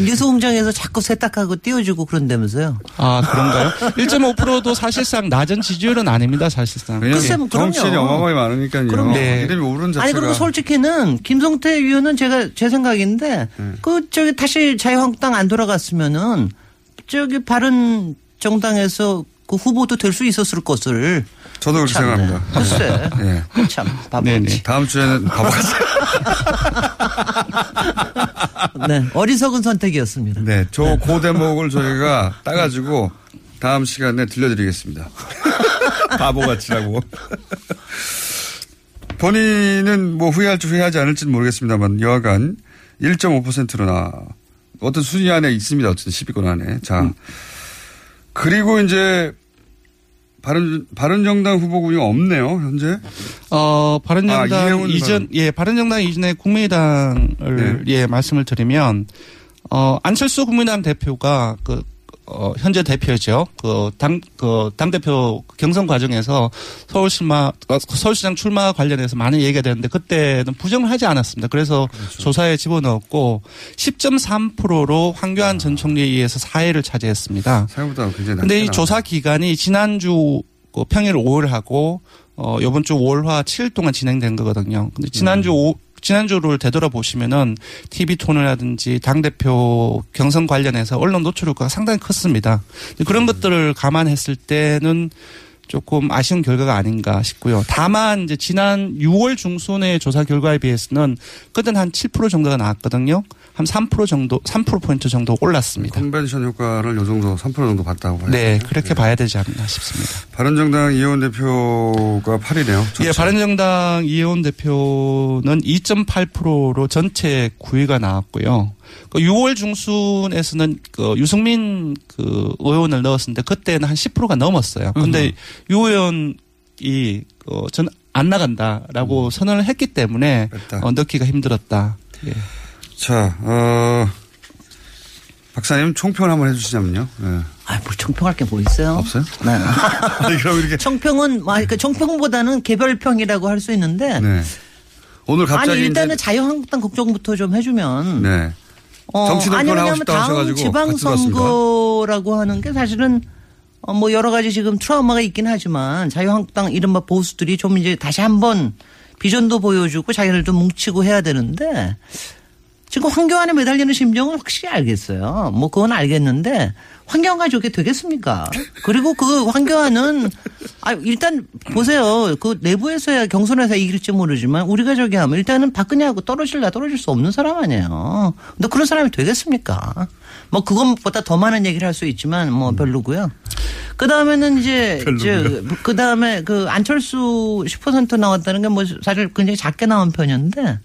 뉴스 공장에서 자꾸 세탁하고 띄워주고 그런다면서요. 아 그런가요? 1.5%도 사실상 낮은 지지율은 아닙니다. 사실상. 글쎄, 뭐 그럼요. 정치인이 어마어마하게 많으니까요. 그럼요. 네. 이름이 오른 자체가 아니 그리고 솔직히는 김성태 의원은 제가 제 생각인데 네. 그 저기 다시 자유한국당 안 돌아갔으면은 저기 바른 정당에서 그 후보도 될 수 있었을 것을 저도 그렇게. 생각합니다. 글쎄 예. 참 바보지. 다음 주에는 바보같이. 네 어리석은 선택이었습니다. 네, 저 고 대목을 저희가 따가지고 다음 시간에 들려드리겠습니다. 바보같이라고. 본인은 뭐 후회할지 후회하지 않을지는 모르겠습니다만 여하간 1.5%로 나 어떤 순위 안에 있습니다. 어쨌든 10위권 안에. 자 그리고 이제 바른 바른정당 후보군이 없네요 현재. 어, 아, 바른정당 이해훈 이전, 예, 바른정당 이전에 국민의당을, 네. 예, 말씀을 드리면, 어, 안철수 국민의당 대표가 그, 어, 현재 대표죠. 그 당, 그 당대표 경선 과정에서 서울시마, 어, 서울시장 출마 관련해서 많은 얘기가 되는데 그때는 부정을 하지 않았습니다. 그래서 조사에 집어넣었고 10.3%로 황교안 전 총리에 의해서 사회를 차지했습니다. 생각보다 굉장히 근데 이 조사 기간이 지난주 그 평일 5일 하고 어 요번 주 5월화 7일 동안 진행된 거거든요. 근데 지난주 음. 오 지난주를 되돌아보시면은 TV 톤이라든지 당 대표 경선 관련해서 언론 노출 효과가 상당히 컸습니다. 근데 음. 그런 것들을 감안했을 때는 조금 아쉬운 결과가 아닌가 싶고요. 다만 이제 지난 6월 중순의 조사 결과에 비해서는 그때는 한7% 정도가 나왔거든요. 한 3% 정도, 3%포인트 정도 올랐습니다. 컨벤션 효과를 요 정도 3% 정도 봤다고 봐요. 네, 그렇게 봐야 되지 않나 싶습니다. 바른정당 이혜원 대표가 8위네요. 예, 바른정당 이혜원 대표는 2.8%로 전체 9위가 나왔고요. 그 6월 중순에서는 그 유승민 그 의원을 넣었는데 그때는 한 10%가 넘었어요. 근데 유 의원이 어, 전 안 나간다라고 선언을 했기 때문에 어, 넣기가 힘들었다. 예. 자, 어, 박사님 총평을 한번 해주시자면요. 네. 아, 뭐 총평할 게 뭐 있어요? 없어요? 네. 그럼 이렇게. 총평은, 아, 그 총평보다는 개별평이라고 할 수 있는데. 네. 오늘 갑자기. 아니, 일단은 이제- 자유한국당 걱정부터 좀 해주면. 네. 어, 정치 아니, 싶다 다음 지방선거라고 하는 게 사실은 어, 뭐 여러 가지 지금 트라우마가 있긴 하지만 자유한국당 이른바 보수들이 좀 이제 다시 한번 비전도 보여주고 자기들도 뭉치고 해야 되는데 지금 황교안에 매달리는 심정은 확실히 알겠어요. 뭐 그건 알겠는데 황교안과 저게 되겠습니까? 그리고 그 황교안은 아 일단 보세요. 그 내부에서야 경선에서 이길지 모르지만 우리가 저기 하면 일단은 박근혜하고 떨어질라 떨어질 수 없는 사람 아니에요. 근데 그런 사람이 되겠습니까? 뭐 그것보다 더 많은 얘기를 할 수 있지만 뭐 별로고요. 그 다음에는 이제 별로고요. 그 다음에 그 안철수 10% 나왔다는 게 뭐 사실 굉장히 작게 나온 편이었는데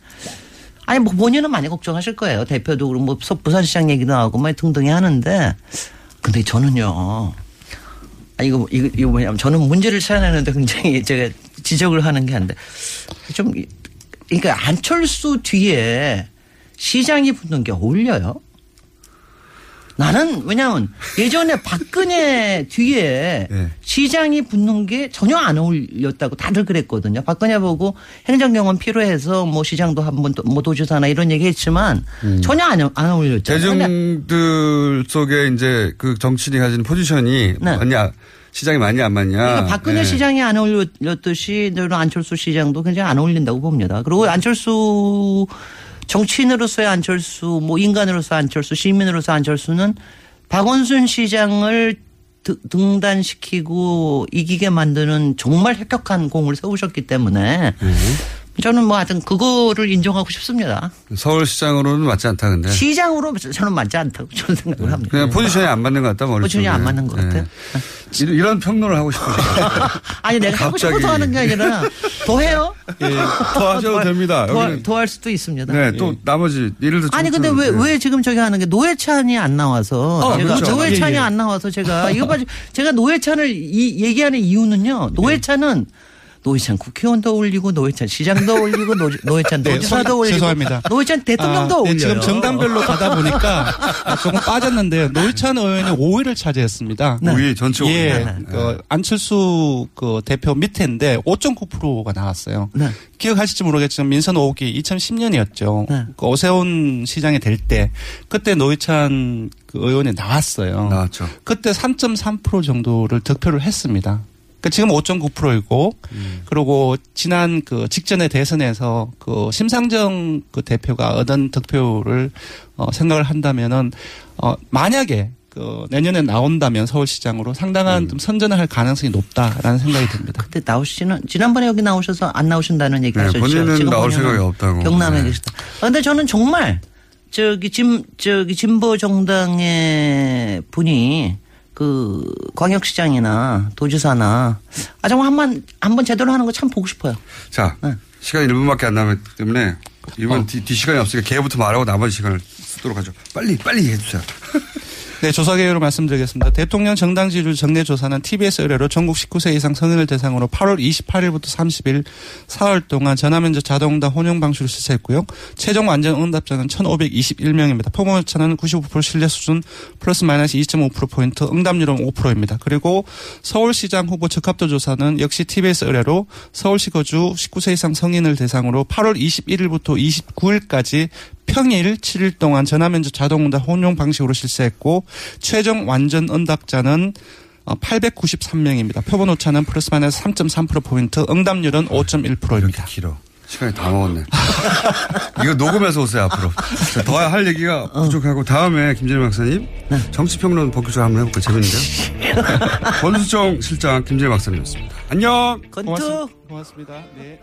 아니 뭐 본인은 많이 걱정하실 거예요. 대표도 그렇고 뭐 부산시장 얘기도 나오고 뭐 등등히 하는데 근데 저는요. 아 이거 이거 이거 뭐냐면 저는 문제를 찾아내는데 굉장히 제가 지적을 하는 게 한데 좀 이- 그러니까 안철수 뒤에 시장이 붙는 게 어울려요. 나는 왜냐하면 예전에 박근혜 뒤에 시장이 붙는 게 전혀 안 어울렸다고 다들 그랬거든요. 박근혜 보고 행정 경험 필요해서 뭐 시장도 한번 뭐 도지사나 이런 얘기 했지만 전혀 안, 어- 안. 근데 대중들 속에 이제 그 정치인이 가진 포지션이 맞냐, 시장이 맞냐, 안 맞냐. 네. 그러니까 박근혜 네. 시장이 안 어울렸듯이 저는 안철수 시장도 굉장히 안 어울린다고 봅니다. 그리고 안철수 정치인으로서의 안철수, 뭐 인간으로서 안철수, 시민으로서 안철수는 박원순 시장을 드- 등단시키고 이기게 만드는 정말 혁혁한 공을 세우셨기 때문에 네. 저는 뭐 하여튼 그거를 인정하고 싶습니다. 서울시장으로는 맞지 않다, 근데. 시장으로 저는 맞지 않다고 저는 생각을 합니다. 그냥 포지션이 안 맞는 것 같다, 머릿속에. 포지션이 안 맞는 것 같아요. 이런, 이런 평론을 하고 싶어요. 아니 내가 하고 갑자기. 싶어서 하는 게 아니라 더 해요. 예, 더 하셔도 됩니다. 더, 할 수도 있습니다. 네, 또 나머지 예를 들어 아니 근데 왜왜 지금 저기 하는 게 노회찬이 안 나와서 어, 제가 그렇죠. 노회찬이 예, 예. 안 나와서 제가 이거 봐 제가 노회찬을 이 얘기하는 이유는요 노회찬은 노회찬 국회의원도 올리고 노회찬 시장도 올리고 노, 노회찬 네, 도지사도 소- 올리고 죄송합니다. 노회찬 대통령도 아, 네, 올려요. 지금 정당별로 가다 보니까 조금 빠졌는데 노회찬 의원이 5위를 차지했습니다. 네. 5위, 전체 5위. 예, 네. 그 안철수 그 대표 밑에인데 5.9%가 나왔어요. 네. 기억하실지 모르겠지만 민선 5기 2010년이었죠. 네. 그 오세훈 시장이 될 때 그때 노회찬 그 의원이 나왔어요. 나왔죠. 그때 3.3% 정도를 득표를 했습니다. 그 지금 5.9%이고 그리고 지난 그 직전의 대선에서 그 심상정 그 대표가 얻은 득표를 어 생각을 한다면은 어 만약에 그 내년에 나온다면 서울시장으로 상당한 좀 선전을 할 가능성이 높다라는 생각이 듭니다. 근데 나오시는 지난번에 여기 나오셔서 안 나오신다는 얘기 네, 하셨죠. 본인은 지금 나올 생각이 없다고. 경남에 네. 계시다. 근데 저는 정말 저기 진 저기 진보 정당의 분이 그 광역시장이나 도지사나 아 정말 한번 한번 제대로 하는 거 참 보고 싶어요. 자, 네. 시간이 1분밖에 안 남았기 때문에 이번 어. 뒤, 뒤 시간이 없으니까 걔부터 말하고 나머지 시간을 쓰도록 하죠. 빨리, 빨리 해주세요. 네, 조사 개요를 말씀드리겠습니다. 대통령 정당 지지율 정례 조사는 TBS 의뢰로 전국 19세 이상 성인을 대상으로 8월 28일부터 30일 사흘 동안 전화면접 자동응답 혼용 방식으로 실시했고요. 최종 완전 응답자는 1,521명입니다. 표본 오차는 95% 신뢰 수준 플러스 마이너스 2.5%포인트, 응답률은 5%입니다. 그리고 서울시장 후보 적합도 조사는 역시 TBS 의뢰로 서울시 거주 19세 이상 성인을 대상으로 8월 21일부터 29일까지 평일 7일 동안 전화면접 자동응답 혼용 방식으로 실시했고 최종 완전 응답자는 893명입니다. 표본 오차는 플러스 마이너스 3.3%포인트, 응답률은 5.1%입니다. 길어. 시간이 다 먹었네. 이거 녹음해서 오세요, 앞으로. 자, 더할 얘기가 부족하고, 다음에 김진일 박사님, 정치평론 본격적으로 한번 해볼까요? 재밌는데요? 권수정 실장 김진일 박사님이었습니다. 안녕! 고맙습니다. 고맙습니다. 네.